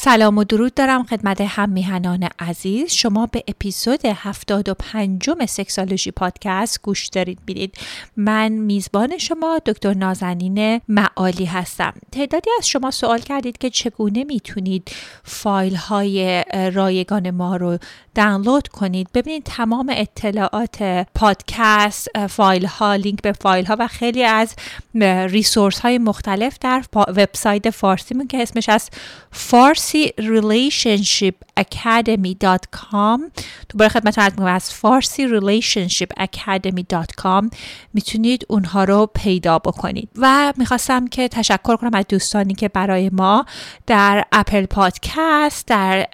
سلام و درود دارم خدمت هم میهنان عزیز. شما به اپیزود 75 سکسالوژی پادکست گوش دارید بینید من میزبان شما دکتر نازنین معالی هستم. تعدادی از شما سوال کردید که چگونه می‌تونید فایل های رایگان ما رو دانلود کنید. ببینید تمام اطلاعات پادکست فایل ها لینک به فایل ها و خیلی از resource های مختلف در وبسایت فارسی که اسمش از فارسی farsi دوباره خدمت عرض از فارسی relationshipacademy.com می‌تونید اونها رو پیدا بکنید. و می‌خواستم که تشکر کنم از دوستانی که برای ما در Apple Podcast در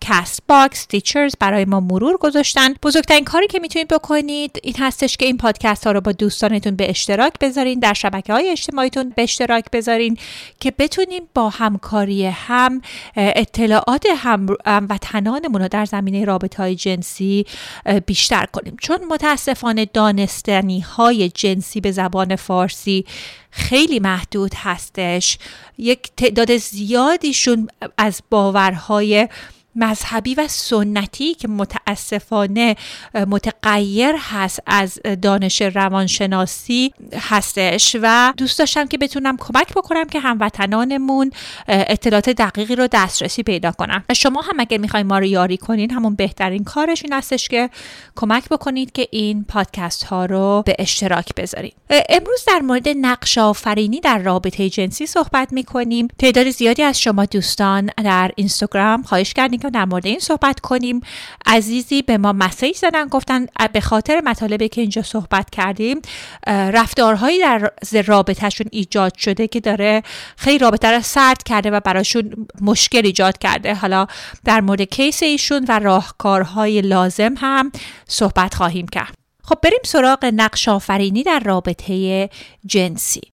Castbox Stitcher برای ما مرور گذاشتن. بزرگترین کاری که می‌تونید بکنید این هستش که این پادکست ها رو با دوستانتون به اشتراک بذارین در شبکه های اجتماعیتون به اشتراک بذارین که بتونیم با همکاری هم اطلاعات هموطنانمون رو در زمینه رابطه های جنسی بیشتر کنیم. چون متاسفانه دانستنی های جنسی به زبان فارسی خیلی محدود هستش. یک تعداد زیادیشون از باورهای مذهبی و سنتی که متاسفانه متغیر هست از دانش روانشناسی هستش و دوست داشتم که بتونم کمک بکنم که هموطنانمون اطلاعات دقیقی رو دسترسی پیدا کنم و شما هم اگر می‌خواین ما رو یاری کنین همون بهترین کارش این هستش که کمک بکنید که این پادکست ها رو به اشتراک بذارید امروز در مورد نقش آفرینی در رابطه جنسی صحبت می‌کنیم. تعداد زیادی از شما دوستان در اینستاگرام خواهش کردین که در مورد این صحبت کنیم. عزیزی به ما مسیج زدن گفتن به خاطر مطالبی که اینجا صحبت کردیم رفتارهایی در رابطهشون ایجاد شده که داره خیلی رابطه رو سرد کرده و براشون مشکل ایجاد کرده. حالا در مورد کیس ایشون و راهکارهای لازم هم صحبت خواهیم کرد. خب بریم سراغ نقش آفرینی در رابطه جنسی.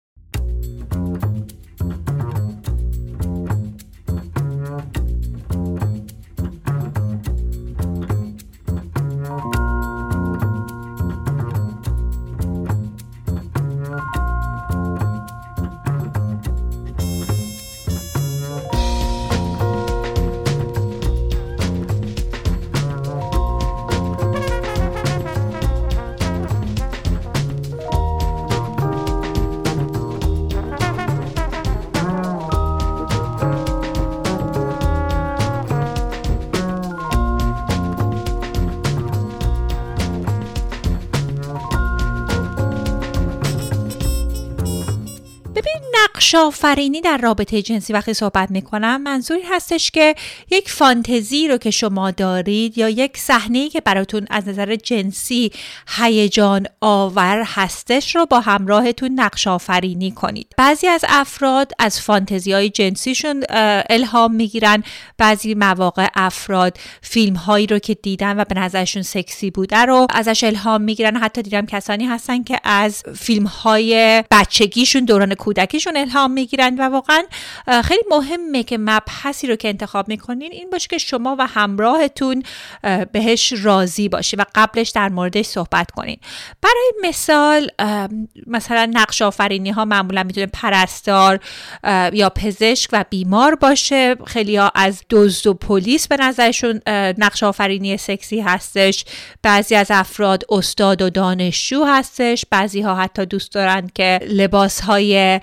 آفرینی در رابطه جنسی وقتی صحبت می‌کنم منظوری هستش که یک فانتزی رو که شما دارید یا یک صحنه که براتون از نظر جنسی هیجان آور هستش رو با همراهتون نقش آفرینی کنید. بعضی از افراد از فانتزی های جنسیشون الهام می‌گیرن. بعضی مواقع افراد فیلم هایی رو که دیدن و به نظرشون سکسی بوده رو ازش الهام می‌گیرن. حتی دیدم کسانی هستن که از فیلم های بچگیشون دوران کودکیشون الهام الهام می‌گیرند و واقعا خیلی مهمه که مبحثی رو که انتخاب می‌کنین این باشه که شما و همراهتون بهش راضی باشه و قبلش در موردش صحبت کنین. برای مثال مثلا نقش آفرینی ها معمولا می‌تونه پرستار یا پزشک و بیمار باشه. خیلی ها از دزد و پلیس به نظرشون نقش آفرینی سکسی هستش. بعضی از افراد استاد و دانشجو هستش. بعضی ها حتی دوست دارن که لباس های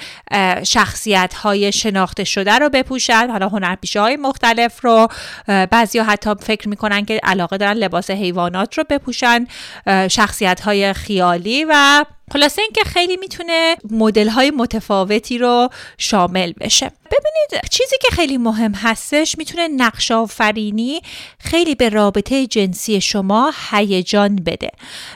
شخصیت های شناخته شده رو بپوشن. حالا هنرپیشه های مختلف رو بعضی ها حتی فکر می‌کنن که علاقه دارن لباس حیوانات رو بپوشن شخصیت های خیالی و خلاصه اینکه خیلی می‌تونه مدل های متفاوتی رو شامل بشه. ببینید چیزی که خیلی مهم هستش می‌تونه نقش آفرینی خیلی به رابطه جنسی شما هیجان بده.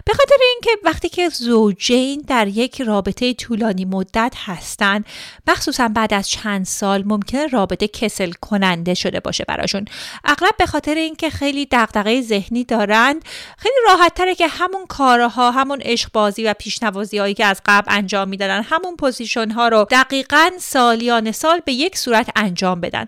به خاطر اینکه وقتی که زوجین در یک رابطه طولانی مدت هستن مخصوصا بعد از چند سال ممکنه رابطه کسل کننده شده باشه براشون. اغلب به خاطر اینکه خیلی دغدغه ذهنی دارند خیلی راحت تره که همون کارها همون عشق بازی و پیشنوازی هایی که از قبل انجام می‌دادن همون position ها رو دقیقا سالیان سال به یک صورت انجام بدن.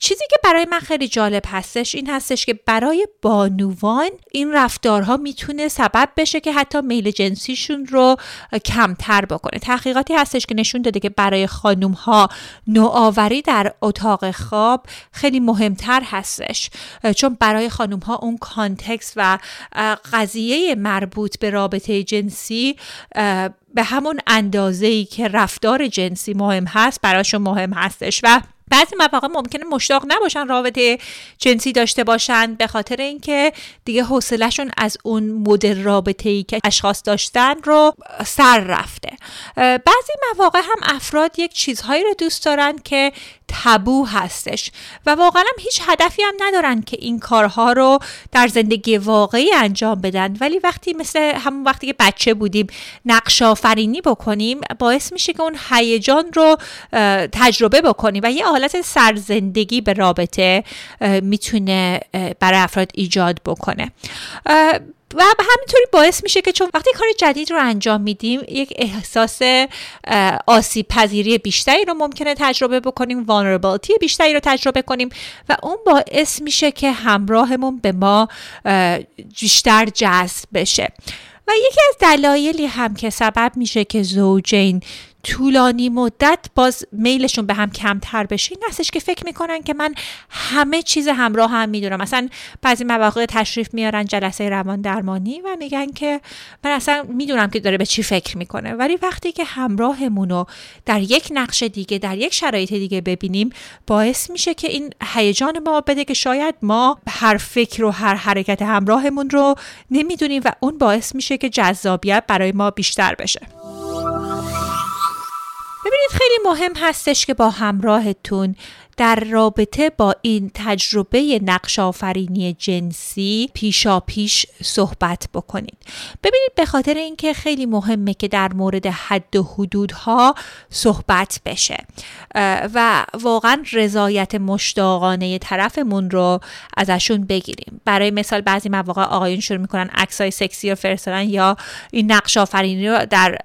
چیزی که برای من خیلی جالب هستش این هستش که برای بانوان این رفتارها می‌تونه سبب بشه که حتی میل جنسیشون رو کمتر بکنه. تحقیقاتی هستش که نشون داده که برای خانوم ها نوآوری در اتاق خواب خیلی مهمتر هستش. چون برای خانوم ها اون کانتکس و قضیه مربوط به رابطه جنسی به همون اندازه ای که رفتار جنسی مهم هست براشون مهم هستش و بعضی مواقع ممکنه مشتاق نباشن رابطه جنسی داشته باشن به خاطر اینکه دیگه حوصلهشون از اون مدل رابطه ای که اشخاص داشتن رو سر رفته. بعضی مواقع هم افراد یک چیزهایی رو دوست دارن که تبو هستش و واقعا هیچ هدفی هم ندارن که این کارها رو در زندگی واقعی انجام بدن. ولی وقتی مثل همون وقتی که بچه بودیم نقش آفرینی بکنیم باعث میشه که اون هیجان رو تجربه بکنیم و یه حالت سرزندگی به رابطه می‌تونه برای افراد ایجاد بکنه. و همینطوری باعث میشه که چون وقتی کار جدید رو انجام میدیم یک احساس آسیب پذیری بیشتری رو ممکنه تجربه بکنیم وانربالتی بیشتری رو تجربه کنیم و اون باعث میشه که همراهمون به ما بیشتر جذب بشه. و یکی از دلایلی هم که سبب میشه که زوجین طولانی مدت باز میلشون به هم کمتر بشه. این هستش که فکر می‌کنن که من همه چیز همراه هم می‌دونم. مثلا بعضی مواقع تشریف میارن جلسه روان درمانی و میگن که من اصلا می‌دونم که داره به چی فکر می‌کنه. ولی وقتی که همراهمون رو در یک نقش دیگه در یک شرایط دیگه ببینیم باعث میشه که این هیجان ما بده که شاید ما هر فکر و هر حرکت همراهمون رو نمی‌دونیم و اون باعث میشه که جذابیت برای ما بیشتر بشه. ببینید خیلی مهم هستش که با همراهتون در رابطه با این تجربه نقش آفرینی جنسی پیشا پیش صحبت بکنید. ببینید به خاطر اینکه خیلی مهمه که در مورد حد و حدودها صحبت بشه. و واقعا رضایت مشتاقانه طرفمون رو ازشون بگیریم. برای مثال بعضی مواقع آقایون شروع می‌کنن عکسای سکسی رو فرستادن یا این نقش آفرینی رو در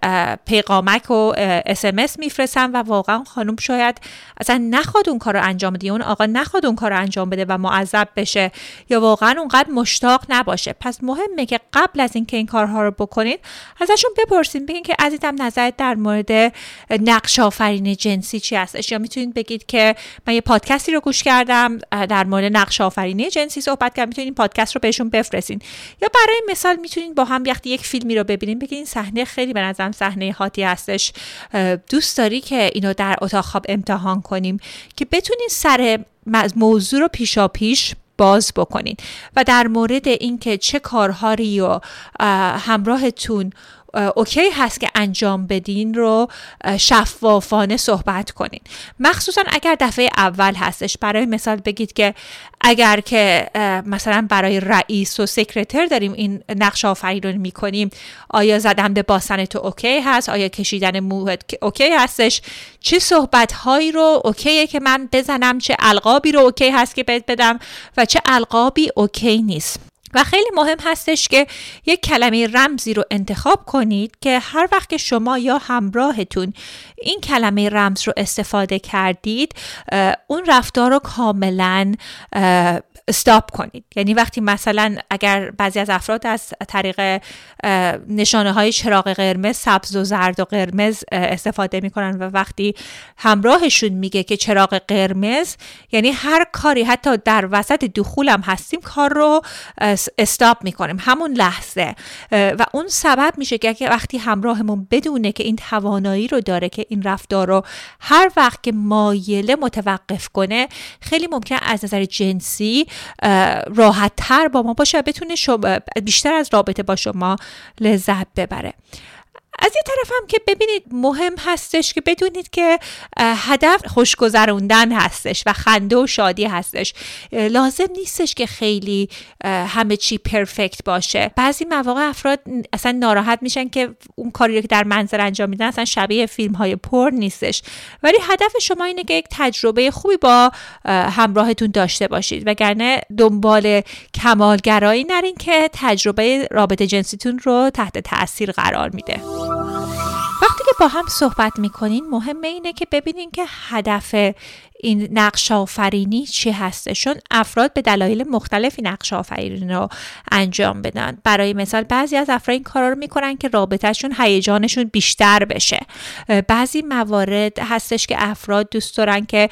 پیغامک و اسمس میفرستن و واقعا خانم شاید اصلا نخواد اون کار انجام بده اون آقا نخواد اون کار انجام بده و معذب بشه. یا واقعا اونقدر مشتاق نباشه. پس مهمه که قبل از اینکه این کارها رو بکنید ازشون بپرسید بگین که عزیزم نظرت در مورد نقش آفرین جنسی چی هستش؟ یا می‌تونید بگید که من یه پادکستی رو گوش کردم در مورد نقش آفرینی جنسی صحبت کردم. می‌تونید پادکست رو بهشون بفرستین. یا برای مثال می‌تونید با هم وقتی یک فیلمی رو ببینین بگین این صحنه خیلی به نظرم صحنه هاتی هستش. دوست داری که اینو در اتاق خواب امتحان کنیم؟ که بتونین سر موضوع رو پیشا پیش باز بکنین. و در مورد اینکه چه کارهایی و همراهتون اوکی هست که انجام بدین رو شفافانه صحبت کنین. مخصوصا اگر دفعه اول هستش. برای مثال بگید که اگر که مثلا برای رئیس و سکرتر داریم این نقش آفرین رو می‌کنیم آیا زدن به باسن تو okay هست؟ آیا کشیدن موهت okay هستش؟ چه صحبت هایی رو okay ه که من بزنم؟ چه القابی رو okay هست که بهت بدم؟ و چه القابی okay نیست؟ و خیلی مهم هستش که یک کلمه رمزی رو انتخاب کنید که هر وقت که شما یا همراهتون این کلمه رمز رو استفاده کردید اون رفتار رو کاملا استاپ کنید. یعنی وقتی مثلا اگر بعضی از افراد از طریق نشانه های چراغ قرمز سبز و زرد و قرمز استفاده می‌کنن و وقتی همراهشون میگه که چراغ قرمز یعنی هر کاری حتی در وسط دخولم هستیم کار رو استاپ می‌کنیم. همون لحظه. و اون سبب میشه که وقتی همراهمون بدونه که این توانایی رو داره که این رفتار رو هر وقت که مایله متوقف کنه خیلی ممکن از نظر جنسی راحت تر با ما باشه بتونه بیشتر از رابطه با شما لذت ببره. از یه طرف هم که ببینید مهم هستش که بدونید که هدف خوشگذروندن هستش و خنده و شادی هستش. لازم نیستش که خیلی همه چی پرفکت باشه. بعضی مواقع افراد اصلا ناراحت میشن که اون کاری رو که در منظر انجام میدن اصلا شبیه فیلم های پر نیستش. ولی هدف شما اینه که یک تجربه خوبی با همراهتون داشته باشید. وگرنه دنبال کمالگرایی نرین که تجربه رابطه جنسیتون رو تحت تاثیر قرار میده. با هم صحبت می‌کنین مهمه اینه که ببینین که هدف این نقش آفرینی چی هسته چون افراد به دلایل مختلفی نقش آفرینی رو انجام بدن. برای مثال بعضی از افراد این کارا رو می‌کنن که رابطهشون هیجانشون بیشتر بشه. بعضی موارد هستش که افراد دوست دارن که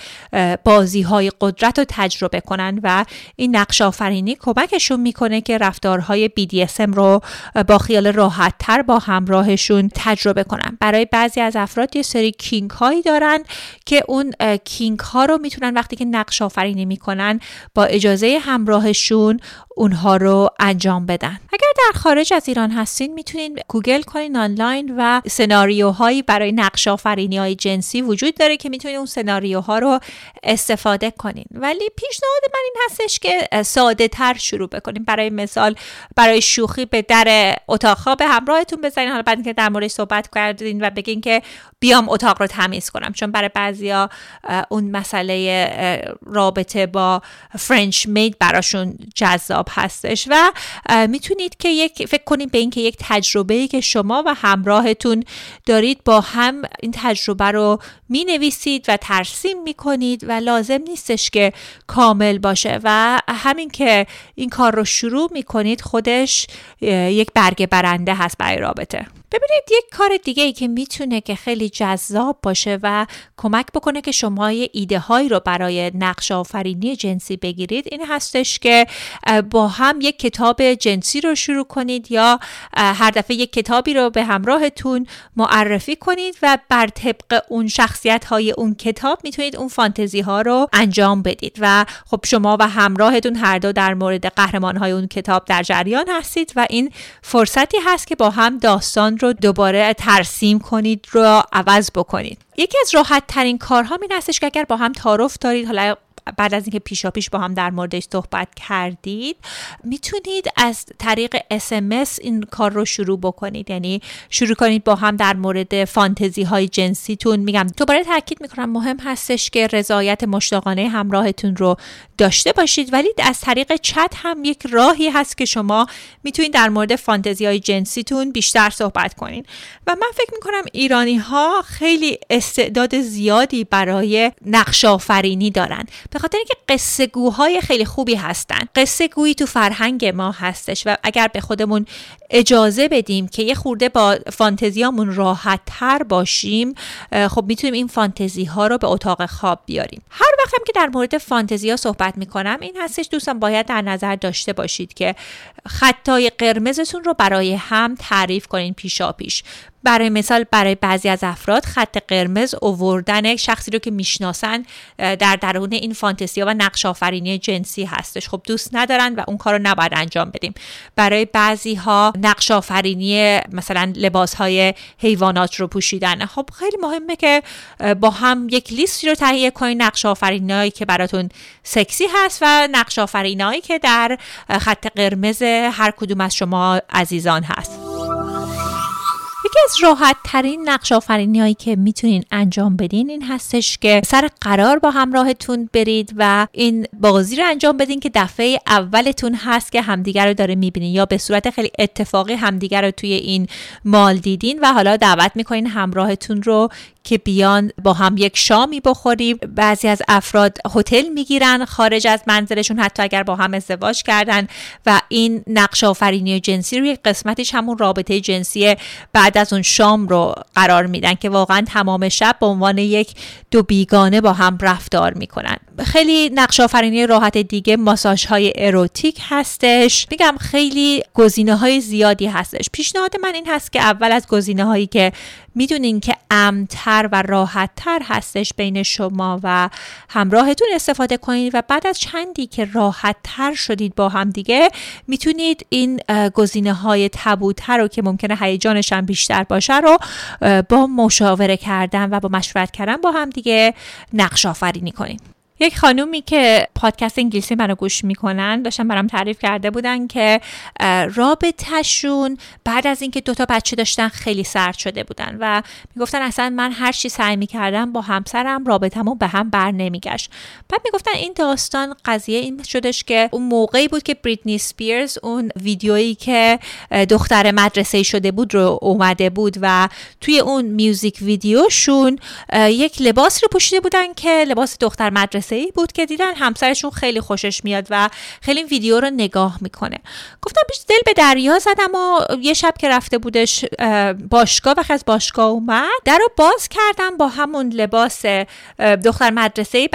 بازی های قدرت رو تجربه کنن و این نقش آفرینی کمکشون می‌کنه که رفتارهای BDSM رو با خیال راحت تر با همراهشون تجربه کنن. برای بعضی از افراد یه سری kink هایی دارن که اون kink ها رو می‌تونن وقتی که نقش آفرینی می‌کنن با اجازه همراهشون اونها رو انجام بدن. اگر در خارج از ایران هستین می‌تونین گوگل کنین آنلاین و سناریوهایی برای نقش آفرینی های جنسی وجود داره که می‌تونین اون سناریوها رو استفاده کنین. ولی پیشنهاد من این هستش که ساده تر شروع بکنین. برای مثال برای شوخی به در اتاق خواب همراهتون بزنین. حالا بعد که در مورد صحبت کردین و بگین که بیام اتاق رو تمیز کنم. چون برای بعضیا اون مسئله رابطه با فرنچ مید براشون جذاب هستش و می‌تونید که یک فکر کنید به اینکه یک تجربه که شما و همراهتون دارید با هم این تجربه رو می نویسید و ترسیم می کنید و لازم نیستش که کامل باشه و همین که این کار رو شروع می کنید خودش یک برگه برنده هست برای رابطه. ببینید یک کار دیگه ای که می‌تونه که خیلی جذاب باشه و کمک بکنه که شما یه ایده هایی رو برای نقش آفرینی جنسی بگیرید این هستش که با هم یک کتاب جنسی رو شروع کنید یا هر دفعه یک کتابی رو به همراهتون معرفی کنید و بر طبق اون شخصیت های اون کتاب می‌تونید اون فانتزی ها رو انجام بدید. و خب شما و همراهتون هر دو در مورد قهرمان های اون کتاب در جریان هستید و این فرصتی هست که با هم داستان رو دوباره ترسیم کنید رو عوض بکنید. یکی از راحت ترین کارها این هستش که اگر با هم تعارف دارید حالا بعد از اینکه پیشا پیش با هم در موردش صحبت کردید می‌تونید از طریق اسمس این کار رو شروع بکنید. یعنی شروع کنید با هم در مورد فانتزی های جنسیتون. میگم دوباره تاکید می‌کنم مهم هستش که رضایت مشتاقانه همراهتون رو داشته باشید. ولی از طریق چت هم یک راهی هست که شما می‌تونید در مورد فانتزی های جنسیتون بیشتر صحبت کنید و من فکر می‌کنم ایرانی ها خیلی استعداد زیادی برای نقش آفرینی دارن. به خاطر اینکه قصه گوهای خیلی خوبی هستن. قصه گویی تو فرهنگ ما هستش و اگر به خودمون اجازه بدیم که یه خورده با فانتزیامون راحت تر باشیم خب می‌تونیم این فانتزی ها رو به اتاق خواب بیاریم. هر وقت هم که در مورد فانتزی ها صحبت می‌کنم. این هستش دوستان باید در نظر داشته باشید که خطای قرمزتون رو برای هم تعریف کنین پیشا پیش برای مثال برای بعضی از افراد خط قرمز اووردن شخصی رو که می‌شناسن در درون این فانتزیا و نقش آفرینی جنسی هستش. خب دوست ندارن و اون کار رو نباید انجام بدیم. برای بعضی ها نقش آفرینی مثلا لباس های حیوانات رو پوشیدن. خب خیلی مهمه که با هم یک لیستی رو تهیه کنید نقش آفرینی که براتون سکسی هست و نقش آفرینی که در خط قرمز هر کدوم از شما عزیزان هست. یکی از راحت ترین نقش آفرینی هایی که می‌تونین انجام بدین این هستش که سر قرار با همراهتون برید و این بازی رو انجام بدین که دفعه اولتون هست که همدیگر رو داره می‌بینین یا به صورت خیلی اتفاقی همدیگر رو توی این مال دیدین و حالا دعوت می‌کنین همراهتون رو که بیان با هم یک شامی بخوریم. بعضی از افراد هتل می‌گیرن خارج از منزلشون حتی اگر با هم ازدواج کردن. و این نقش آفرینی جنسی رو یک قسمتش همون رابطه جنسی بعد از اون شام رو قرار میدن که واقعا تمام شب به عنوان یک دو بیگانه با هم رفتار می‌کنن. خیلی نقش آفرینی راحت دیگه ماساژ های اروتیک هستش. میگم خیلی گزینه های زیادی هستش. پیشنهاد من این هست که اول از گزینه هایی که می‌دونین که امتر تر و راحت تر هستش بین شما و همراهتون استفاده کنید و بعد از چندی که راحت تر شدید با هم دیگه می‌تونید این گزینه های تبوتر رو که ممکنه هیجانش هم بیشتر باشه رو با مشاوره کردن و با مشورت کردن با هم دیگه نقش آفرینی کنید. یک خانومی که پادکست انگلیسی منو گوش می‌کنن داشتن برام تعریف کرده بودن که رابطهشون بعد از اینکه دوتا بچه داشتن خیلی سرد شده بودن و می‌گفتن اصلا من هر چی سعی می‌کردم با همسرم رابطمون به هم بر نمیگشت. بعد می‌گفتن این داستان قضیه این شدش که اون موقعی بود که بریتنی سپیرز اون ویدیویی که دختر مدرسه شده بود رو اومده بود و توی اون میوزیک ویدیوشون یک لباس رو پوشیده بودن که لباس دختر مدرسه ای بود که دیدن همسرشون خیلی خوشش میاد و خیلی ویدیو رو نگاه می‌کنه. گفتم بیش دل به دریا زدم و یه شب که رفته بودش باشگاه و از باشگاه اومد در رو باز کردم با همون لباس دختر مدرسه ای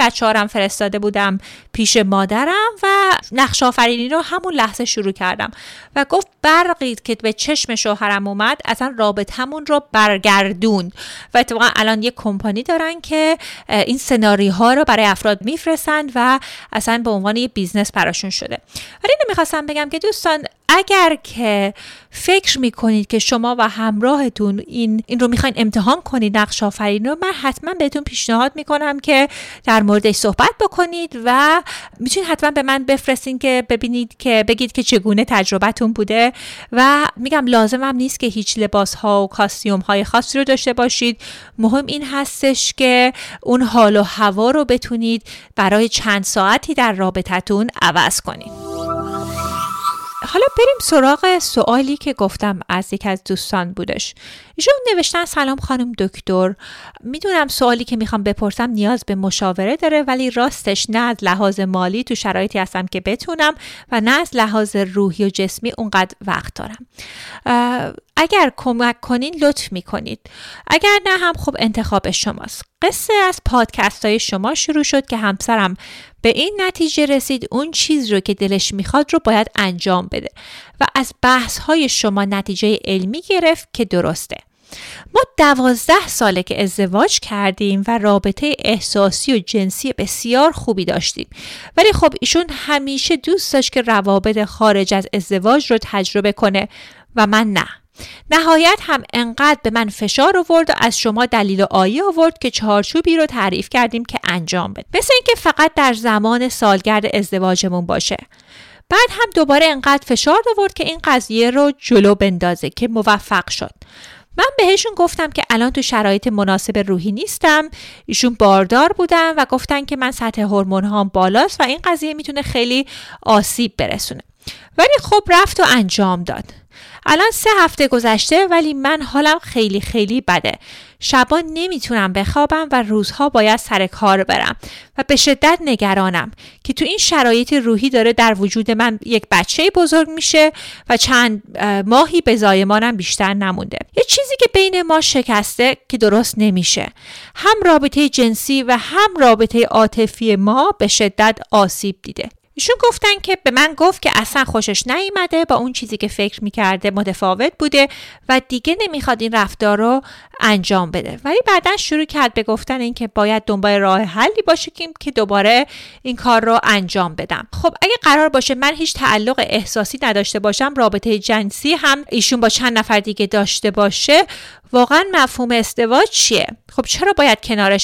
فرستاده بودم پیش مادرم و نقش آفرینی رو همون لحظه شروع کردم. و گفت برقی که به چشم شوهرم اومد اصلا رابطمون رو برگردون و اتفاقا الان یه کمپانی دارن که این سناریوها رو برای افراد میفرستند و اصلا به عنوان یه business براشون شده. ولی اینو می‌خواستم بگم که دوستان اگر که فکر می‌کنید که شما و همراهتون این این رو می‌خواین امتحان کنید نقش آفرین رو من حتما بهتون پیشنهاد می‌کنم که در موردش صحبت بکنید و می‌تونید حتما به من بفرستین که ببینید که بگید که چگونه تجربتون بوده. و میگم لازم هم نیست که هیچ لباس ها و costume های خاصی رو داشته باشید. مهم این هستش که اون حال و هوا رو بتونید برای چند ساعتی در رابطتون عوض کنید. حالا بریم سراغ سوالی که گفتم از یک از دوستان بودش. ایشون نوشتن سلام خانم دکتر. می‌دونم سوالی که می‌خوام بپرسم نیاز به مشاوره داره ولی راستش نه از لحاظ مالی تو شرایطی هستم که بتونم و نه از لحاظ روحی و جسمی اونقدر وقت دارم. اگر کمک کنین لطف می‌کنید. اگر نه هم خب انتخاب شماست. قصه از پادکست های شما شروع شد که همسرم به این نتیجه رسید اون چیز رو که دلش می‌خواد رو باید انجام بده و از بحث های شما نتیجه علمی گرفت که درسته. ما دوازده ساله که ازدواج کردیم و رابطه احساسی و جنسی بسیار خوبی داشتیم. ولی خب ایشون همیشه دوست داشت که روابط خارج از ازدواج رو تجربه کنه و من نه. نهایت هم انقدر به من فشار آورد و از شما دلیل آیه آورد که چهارچوبی رو تعریف کردیم که انجام بده. مثل اینکه فقط در زمان سالگرد ازدواجمون باشه. بعد هم دوباره انقدر فشار آورد که این قضیه رو جلو بندازه که موفق شد. من بهشون گفتم که الان تو شرایط مناسب روحی نیستم. ایشون باردار بودن و گفتن که من سطح هورمون هام بالاست و این قضیه می‌تونه خیلی آسیب برسونه. ولی خب رفت و انجام داد. الان سه هفته گذشته ولی من حالم خیلی خیلی بده. شبا نمی‌تونم بخوابم و روزها باید سر کار برم و به شدت نگرانم که تو این شرایط روحی داره در وجود من یک بچه بزرگ میشه و چند ماهی به زایمانم بیشتر نمونده. یه چیزی که بین ما شکسته که درست نمیشه. هم رابطه جنسی و هم رابطه عاطفی ما به شدت آسیب دیده. ایشون گفتن که به من گفت که اصلا خوشش نیومده با اون چیزی که فکر می‌کرده متفاوت بوده و دیگه نمی‌خواد این رفتار رو انجام بده. ولی بعدا شروع کرد به گفتن اینکه باید دنبال راه حلی باشه که دوباره این کار رو انجام بدم. خب اگه قرار باشه من هیچ تعلق احساسی نداشته باشم رابطه جنسی هم ایشون با چند نفر دیگه داشته باشه واقعا مفهوم ازدواج چیه؟ خب چرا باید کنارش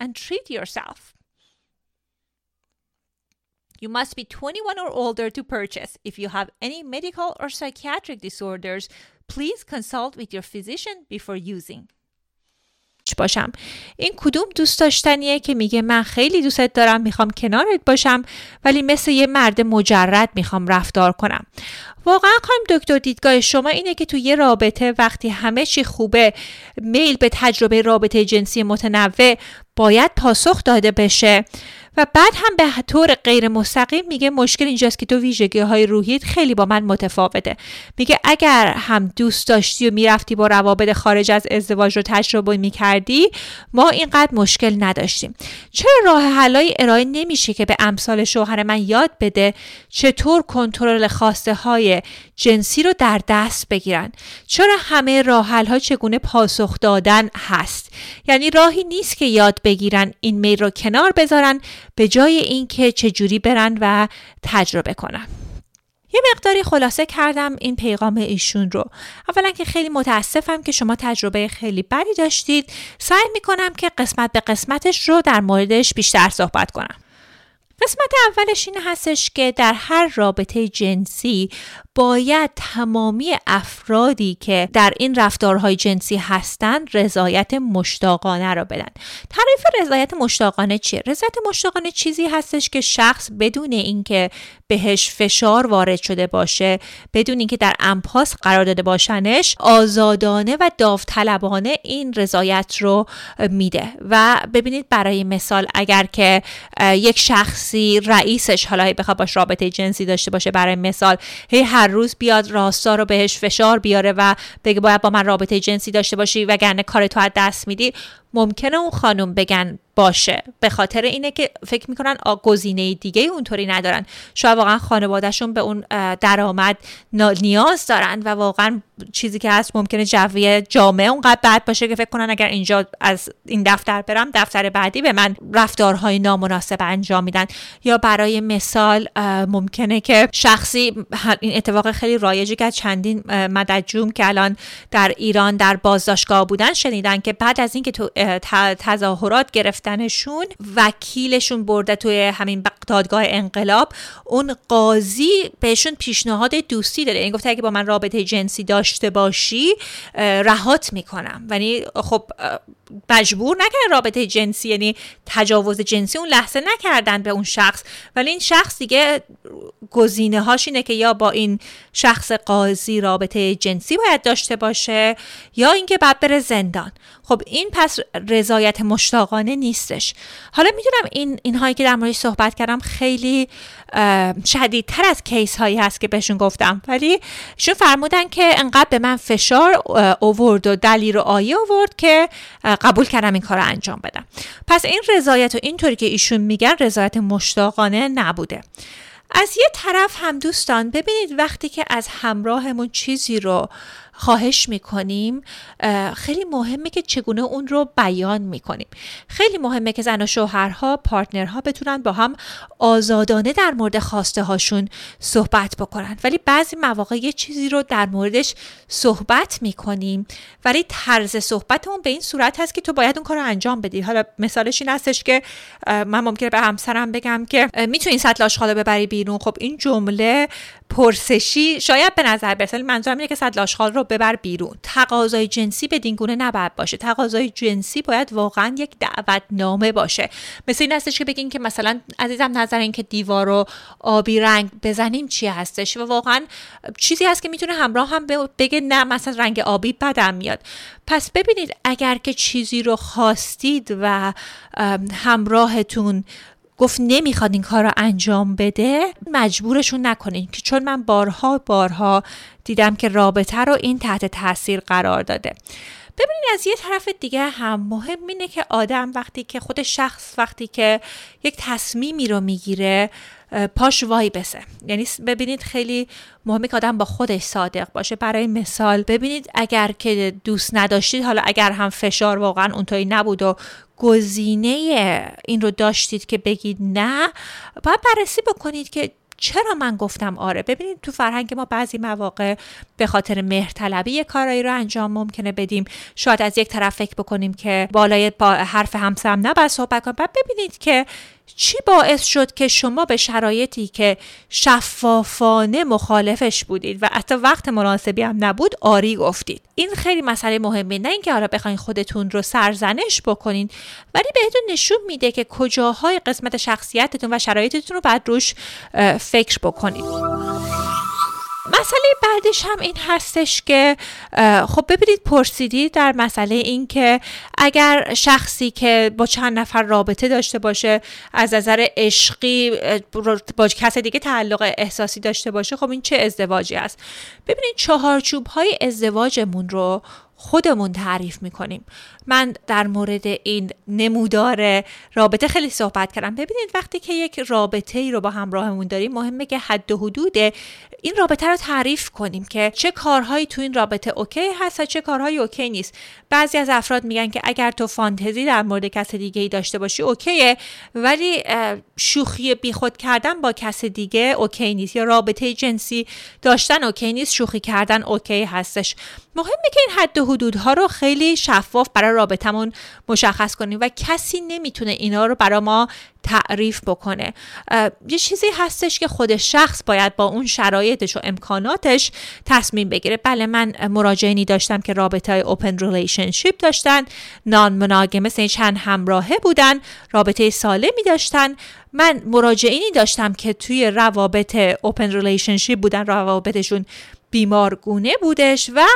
and treat yourself. You must be 21 or older to purchase. If you have any medical or psychiatric disorders, please consult with your physician before using. باشم این کدوم دوست داشتنیه که میگه من خیلی دوستت دارم می‌خوام کنارت باشم ولی مثل یه مرد مجرد می‌خوام رفتار کنم واقعا خانم دکتر دیدگاه شما اینه که تو یه رابطه وقتی همه چی خوبه میل به تجربه رابطه جنسی متنوع باید پاسخ داده بشه. و بعد هم به طور غیر مستقیم میگه مشکل اینجاست که تو ویژگی های روحیت خیلی با من متفاوته. میگه اگر هم دوست داشتی و می‌رفتی با روابط خارج از ازدواج رو تجربه می‌کردی ما اینقدر مشکل نداشتیم. چرا راه حلایی ارائه نمیشه که به امثال شوهر من یاد بده چطور کنترل خواسته های جنسی رو در دست بگیرن؟ چرا همه راه ها چگونه پاسخ دادن هست؟ یعنی راهی نیست که یاد بگیرن این میل رو کنار بذارن به جای اینکه چجوری برن و تجربه کنن. یه مقداری خلاصه کردم این پیغام ایشون رو. اولا که خیلی متاسفم که شما تجربه خیلی بدی داشتید. سعی می‌کنم که قسمت به قسمتش رو در موردش بیشتر صحبت کنم. قسمت اولش این هستش که در هر رابطه جنسی باید تمامی افرادی که در این رفتارهای جنسی هستند رضایت مشتاقانه را بدن. تعریف رضایت مشتاقانه چیه؟ رضایت مشتاقانه چیزی هستش که شخص بدون اینکه بهش فشار وارد شده باشه بدون اینکه در امپاس قرار داده باشنش آزادانه و داوطلبانه این رضایت رو میده. و ببینید برای مثال اگر که یک شخصی رئیسش حالا بخواد باش رابطه جنسی داشته باشه برای مثال هی روز بیاد راستا رو بهش فشار بیاره و بگه باید با من رابطه جنسی داشته باشی وگرنه کار تو از دست میدی. ممکنه اون خانم بگن باشه. به خاطر اینه که فکر می‌کنن گزینه دیگه اونطوری ندارن. شاید واقعا خانوادهشون به اون درآمد نیاز دارن و واقعا چیزی که هست ممکنه جوی جامعه اونقدر بد باشه که فکر کنن اگر اینجا از این دفتر برم دفتر بعدی به من رفتارهای نامناسب انجام میدن. یا برای مثال ممکنه که شخصی این اتفاق خیلی رایجی که چندین مدجوم که الان در ایران در بازداشتگاه بودن شنیدن که بعد از اینکه تو تظاهرات گرفتنشون وکیلشون برده توی همین دادگاه انقلاب. اون قاضی بهشون پیشنهاد دوستی داده. این یعنی گفته اگه با من رابطه جنسی داشته باشی رهات می‌کنم. یعنی خب مجبور نکردن رابطه جنسی یعنی تجاوز جنسی اون لحظه نکردن به اون شخص. ولی این شخص دیگه گزینه هاش اینه که یا با این شخص قاضی رابطه جنسی باید داشته باشه یا اینکه بعد بره زندان. خب این پس رضایت مشتاقانه نیستش. حالا می‌دونم این اینهایی که در موردش صحبت کردم خیلی شدیدتر از کیس هایی هست که بهشون گفتم. ولی شون فرمودن که انقدر به من فشار اوورد و دلیل و آیه اوورد که قبول کردم این کار رو انجام بدم. پس این رضایت و اینطوری که ایشون میگن رضایت مشتاقانه نبوده. از یه طرف هم دوستان ببینید وقتی که از همراهمون چیزی رو خواهش می‌کنیم خیلی مهمه که چگونه اون رو بیان می‌کنیم. خیلی مهمه که زن و شوهرها پارتنرها بتونن با هم آزادانه در مورد خواسته هاشون صحبت بکنن. ولی بعضی مواقع یه چیزی رو در موردش صحبت می‌کنیم ولی طرز صحبتمون به این صورت هست که تو باید اون کار رو انجام بدی. حالا مثالش این هستش که من ممکنه به همسرم بگم که می‌تونی سطل آشغال ببری بیرون. خب این جمله پرسشی شاید به نظر برسه منظورم اینه که سطل آشغال رو ببر بیرون. تقاضای جنسی به گونه نباید باشه. تقاضای جنسی باید واقعا یک دعوتنامه باشه. مثل این هستش که بگین که مثلا عزیزم نظر این که دیوار رو آبی رنگ بزنیم چی هستش؟ و واقعا چیزی هست که می‌تونه همراه هم بگه نه مثلا رنگ آبی بدم میاد. پس ببینید اگر که چیزی رو خواستید و همراهتون گفت نمی‌خواد این کار رو انجام بده مجبورشون نکنین که چون من بارها بارها دیدم که رابطه رو این تحت تاثیر قرار داده. ببینید از یه طرف دیگه هم مهم اینه که آدم وقتی که خود شخص وقتی که یک تصمیمی رو می‌گیره پاش وای بسه. یعنی ببینید خیلی مهمه که آدم با خودش صادق باشه. برای مثال ببینید اگر که دوست نداشتید حالا اگر هم فشار واقعا اونطوری نبود و گزینه این رو داشتید که بگید نه باید بررسی بکنید که چرا من گفتم آره؟ ببینید تو فرهنگ ما بعضی مواقع به خاطر مهرطلبی یه کارایی رو انجام ممکنه بدیم. شاید از یک طرف فکر بکنیم که بالای با حرف همسرم نباید صحبت کنم بعد ببینید که چی باعث شد که شما به شرایطی که شفافانه مخالفش بودید و حتی وقت مناسبی هم نبود آری گفتید؟ این خیلی مسئله مهمه نه اینکه حالا بخواین خودتون رو سرزنش بکنید ولی بهتون نشون میده که کجاهای قسمت شخصیتتون و شرایطتون رو بعد روش فکر بکنید. مسئله بعدش هم این هستش که خب ببینید پرسیدی در مسئله این که اگر شخصی که با چند نفر رابطه داشته باشه از نظر عشقی با کس دیگه تعلق احساسی داشته باشه خب این چه ازدواجی است؟ ببینید چهارچوب های ازدواجمون رو خودمون تعریف می‌کنیم. من در مورد این نمودار رابطه خیلی صحبت کردم. ببینید وقتی که یک رابطه ای رو با همراهمون داریم مهمه که حد و حدود این رابطه رو تعریف کنیم که چه کارهایی تو این رابطه okay هست و چه کارهایی okay نیست. بعضی از افراد میگن که اگر تو فانتزی در مورد کس دیگه ای داشته باشی okay ه ولی شوخی بیخود کردن با کس دیگه okay نیست یا رابطه جنسی داشتن okay نیست شوخی کردن okay هستش. مهمه که این حد و حدودها رو خیلی شفاف برای رابطمون مشخص کنیم و کسی نمی‌تونه اینا رو برای ما تعریف بکنه. یه چیزی هستش که خود شخص باید با اون شرایطش و امکاناتش تصمیم بگیره. بله من مراجعینی داشتم که رابطه های open relationship داشتن non-monogamy چند همراهه بودن رابطه سالمی داشتن. من مراجعینی داشتم که توی روابط open relationship بودن روابطشون بیمارگونه بودش و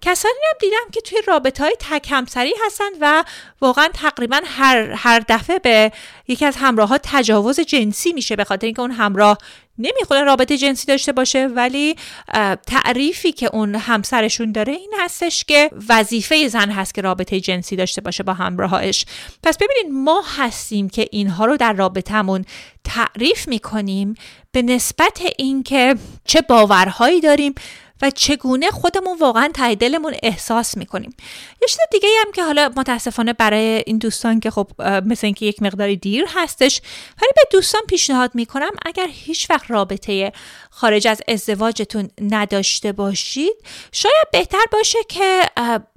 کسانی هم دیدم که توی رابطه های تک همسری هستن و واقعا تقریبا هر, هر دفعه به یکی از همراه ها تجاوز جنسی میشه به خاطر اینکه اون همراه نمی‌خونه رابطه جنسی داشته باشه ولی تعریفی که اون همسرشون داره این هستش که وظیفه زن هست که رابطه جنسی داشته باشه با همراهش. پس ببینید ما هستیم که اینها رو در رابطهمون تعریف می‌کنیم به نسبت اینکه چه باورهایی داریم و چگونه خودمون واقعا ته دلمون احساس می‌کنیم. یه چیز دیگه هم که حالا متاسفانه برای این دوستان که خب مثل اینکه یک مقداری دیر هستش ولی به دوستان پیشنهاد می‌کنم اگر هیچ وقت رابطه خارج از ازدواجتون نداشته باشید شاید بهتر باشه که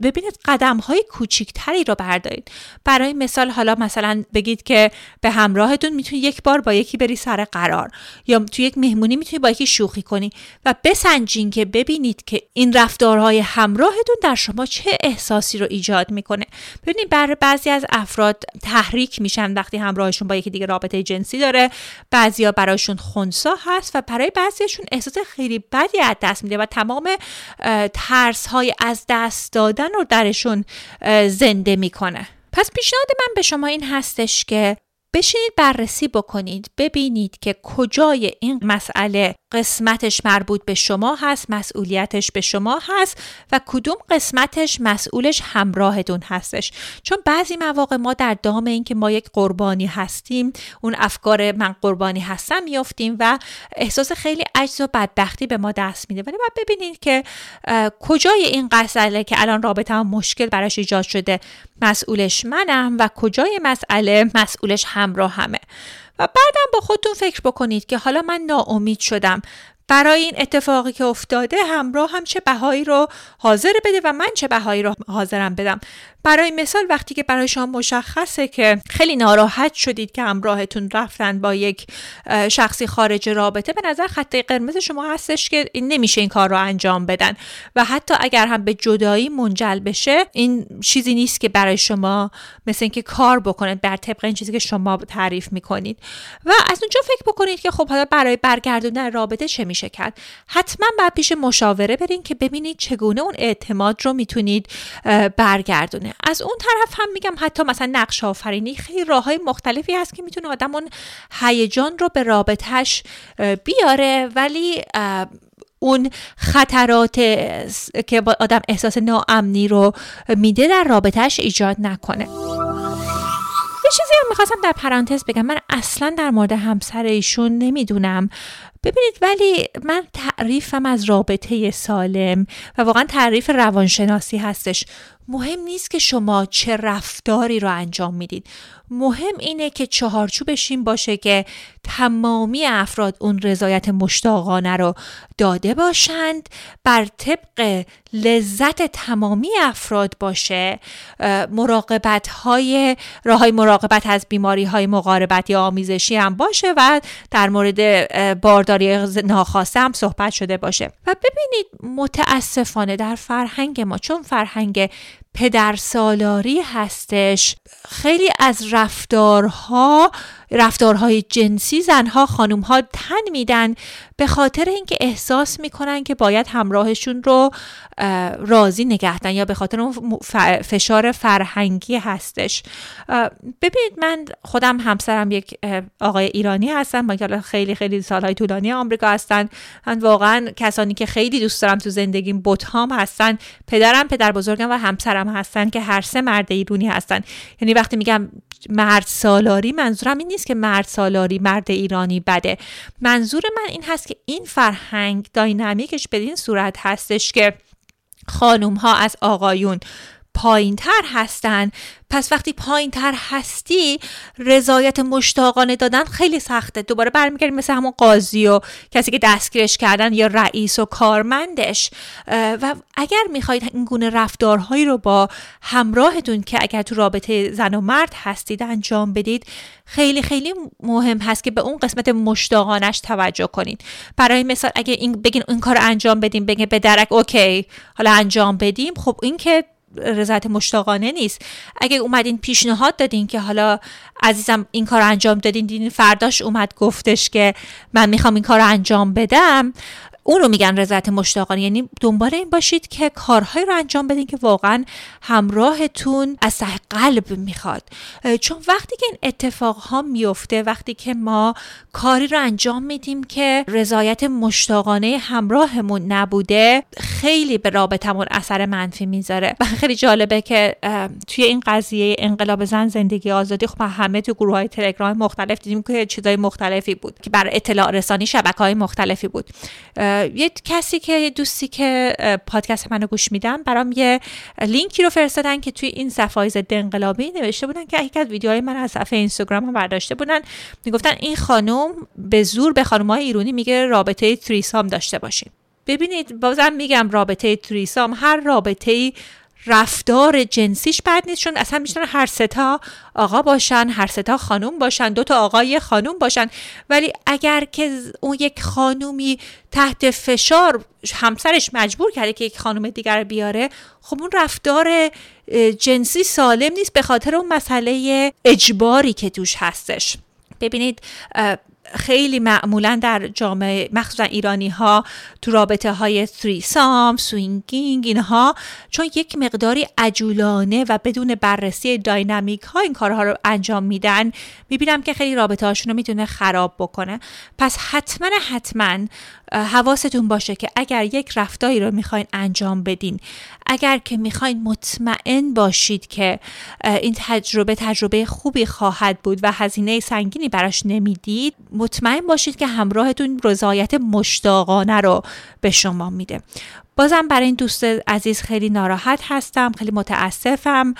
ببینید قدم های کوچیکتری رو بردارید. برای مثال حالا مثلا بگید که به همراهتون می‌تونید یک بار با یکی بری سر قرار یا تو یک مهمونی می‌تونید با یکی شوخی کنی و بسنجین که ببینید که این رفتارهای همراهتون در شما چه احساسی رو ایجاد می‌کنه. ببینید برای بعضی از افراد تحریک میشن وقتی همراهشون با یکی دیگه رابطه جنسی داره. بعضیا براشون خونسا هست و برای بعضی بعضیشون احساس خیلی بدی از دست میده و تمام ترس های از دست دادن رو درشون زنده می‌کنه. پس پیشنهاد من به شما این هستش که بشینید بررسی بکنید ببینید که کجای این مسئله قسمتش مربوط به شما هست مسئولیتش به شما هست و کدوم قسمتش مسئولش همراهتون هستش. چون بعضی مواقع ما در دام اینکه ما یک قربانی هستیم اون افکار من قربانی هستم میافتیم و احساس خیلی عجز و بدبختی به ما دست میده. ولی باید ببینید که کجای این مسئله که الان رابطه هم مشکل براش ایجاد شده مسئولش منم و کجای مسئله مسئولش همراه همه. و بعدم با خودتون فکر بکنید که حالا من ناامید شدم. برای این اتفاقی که افتاده همراه هم چه بهایی رو حاضر بده و من چه بهایی رو حاضرم بدم. برای مثال وقتی که برای شما مشخصه که خیلی ناراحت شدید که همراهتون رفتن با یک شخصی خارج رابطه به نظر خط قرمز شما هستش که نمیشه این کار رو انجام بدن. و حتی اگر هم به جدایی منجل بشه این چیزی نیست که برای شما مثل اینکه کار بکنه بر طبق این چیزی که شما تعریف می‌کنید. و از اونجا فکر بکنید که خب حالا برای برگردوندن رابطه چه میشه کرد؟ حتما باید پیش مشاوره برین که ببینید چگونه اون اعتماد رو می‌تونید برگردونه. از اون طرف هم میگم حتی مثلا نقش آفرینی خیلی راه های مختلفی هست که می‌تونه آدم اون هیجان رو به رابطهش بیاره. ولی اون خطرات که آدم احساس ناامنی رو میده در رابطهش ایجاد نکنه. یه چیزی هم می‌خواستم در پرانتز بگم. من اصلا در مورد همسر ایشون نمی‌دونم. ببینید ولی من تعریفم از رابطه سالم و واقعا تعریف روانشناسی هستش. مهم نیست که شما چه رفتاری رو انجام می‌دید. مهم اینه که چهارچوبش این باشه که تمامی افراد اون رضایت مشتاقانه رو داده باشند بر طبق لذت تمامی افراد باشه. مراقبت های راه های مراقبت از بیماری های مقاربت یا آمیزشی هم باشه و در مورد بارداری ناخواسته هم صحبت شده باشه. و ببینید متاسفانه در فرهنگ ما چون فرهنگ پدر سالاری هستش. خیلی از رفتارها رفتارهای جنسی زنها خانومها تن میدن به خاطر اینکه احساس می‌کنن که باید همراهشون رو راضی نگهدن یا به خاطر اون فشار فرهنگی هستش. ببینید من خودم همسرم یک آقای ایرانی هستم. ما خیلی خیلی سالهای طولانی آمریکا هستن. من واقعا کسانی که خیلی دوست دارم تو زندگیم بوتهام هستن. پدرم پدر بزرگم و همسرم هستن که هر سه مرد ایرانی هستن. یعنی وقتی میگم مرد سالاری منظورم این نیست که مرد سالاری مرد ایرانی بده. منظور من این هست که این فرهنگ داینامیکش به این صورت هستش که خانوم ها از آقایون پایین تر هستن. پس وقتی پایین تر هستی رضایت مشتاقانه دادن خیلی سخته. دوباره برمیگردیم مثل همون قاضی و کسی که دستگیرش کردن یا رئیس و کارمندش. و اگر می‌خواید این گونه رفتارهایی رو با همراهتون که اگر تو رابطه زن و مرد هستید انجام بدید خیلی خیلی مهم هست که به اون قسمت مشتاقانش توجه کنید. برای مثال اگه این بگین این کار انجام بدیم بگین به درک اوکی حالا انجام بدیم. خب این که رضایت مشتاقانه نیست. اگه اومدین پیشنهاد دادین که حالا عزیزم این کار انجام دادین دین فرداش اومد گفتش که من می‌خوام این کار انجام بدم اون رو میگن رضایت مشتاقانه. یعنی دنبال این باشید که کارهایی رو انجام بدین که واقعا همراهتون از ته قلب می‌خواد. چون وقتی که این اتفاق ها میفته وقتی که ما کاری رو انجام میدیم که رضایت مشتاقانه همراهمون نبوده خیلی به رابطمون اثر منفی می‌ذاره. و خیلی جالبه که توی این قضیه انقلاب زن زندگی آزادی خب همه تو گروه های تلگرام مختلف دیدیم که چیزای مختلفی بود که برای اطلاع رسانی شبکه های مختلفی بود. یه کسی که دوستی که پادکست منو گوش میدن برام یه لینکی رو فرستادن که توی این صفحه ضد انقلابی. نوشته بودن که یک از ویدیوهای من از صفحه اینستاگرام هم برداشته بودن. می‌گفتن این خانم به زور به های ایرانی میگه رابطه تریسام داشته باشیم. ببینید بازم میگم رابطه تریسام. هر رابطه رفتار جنسیش بد نیست چون اصلا می‌تونن هر ستا آقا باشن هر ستا خانوم باشن دو تا آقای خانوم باشن. ولی اگر که اون یک خانومی تحت فشار همسرش مجبور کرده که یک خانوم دیگر بیاره خب اون رفتار جنسی سالم نیست به خاطر اون مسئله اجباری که توش هستش. ببینید خیلی معمولا در جامعه مخصوصا ایرانی ها تو رابطه های threesome swinging اینها چون یک مقداری عجولانه و بدون بررسی dynamic ها این کارها رو انجام میدن می‌بینم که خیلی رابطه هاشون رو می‌تونه خراب بکنه. پس حتما حتما حواستون باشه که اگر یک رفتاری رو می‌خواین انجام بدین اگر که می‌خواین مطمئن باشید که این تجربه تجربه خوبی خواهد بود و هزینه سنگینی براش نمی‌دید مطمئن باشید که همراهتون رضایت مشتاقانه رو به شما میده. بازم برای این دوست عزیز خیلی ناراحت هستم خیلی متاسفم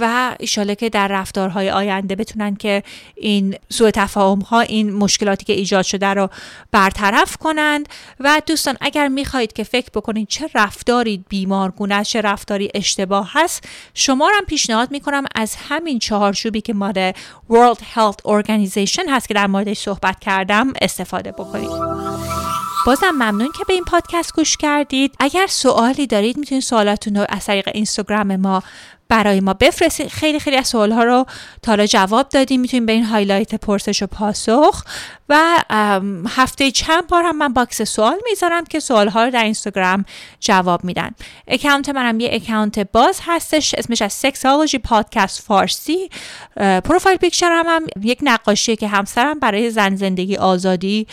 و ایشاله که در رفتارهای آینده بتونن که این سوء تفاهم ها این مشکلاتی که ایجاد شده رو برطرف کنند. و دوستان اگر می‌خواهید که فکر بکنید چه رفتاری بیمارگونه چه رفتاری اشتباه هست شما هم پیشنهاد می‌کنم از همین چهارچوبی که مال World Health Organization هست که در موردش صحبت کردم استفاده بکنید. بازم ممنون که به این پادکست گوش کردید. اگر سوالی دارید می‌تونید سوالاتون رو از طریق اینستاگرام ما برای ما بفرستید خیلی خیلی از سوال ها رو تا جواب دادیم. می‌تونیم به این highlight پرسش و پاسخ. و هفته چند بار هم من box سوال می‌ذارم که سوال ها رو در اینستاگرام جواب میدم. اکانت منم یه اکانت باز هستش. اسمش هست سکسالوجی پادکست فارسی. profile picture هم, هم یک نقاشی که همسرم برای زن زندگی آزادی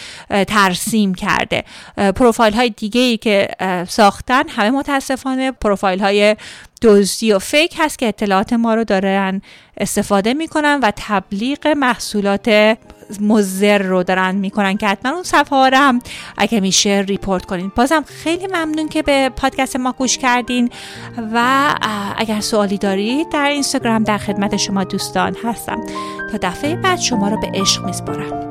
ترسیم کرده. پروفایل های دیگه ای که ساختن همه متاسفانه پروفایل های دزدی و fake هست که اطلاعات ما رو دارن استفاده می‌کنن و تبلیغ محصولات مضر رو دارن می‌کنن که حتما اون صفحه ها هم اگه میشه ریپورت کنین. بازم خیلی ممنون که به پادکست ما گوش کردین و اگر سوالی دارید در اینستاگرام در خدمت شما دوستان هستم. تا دفعه بعد شما رو به عشق میسپارم.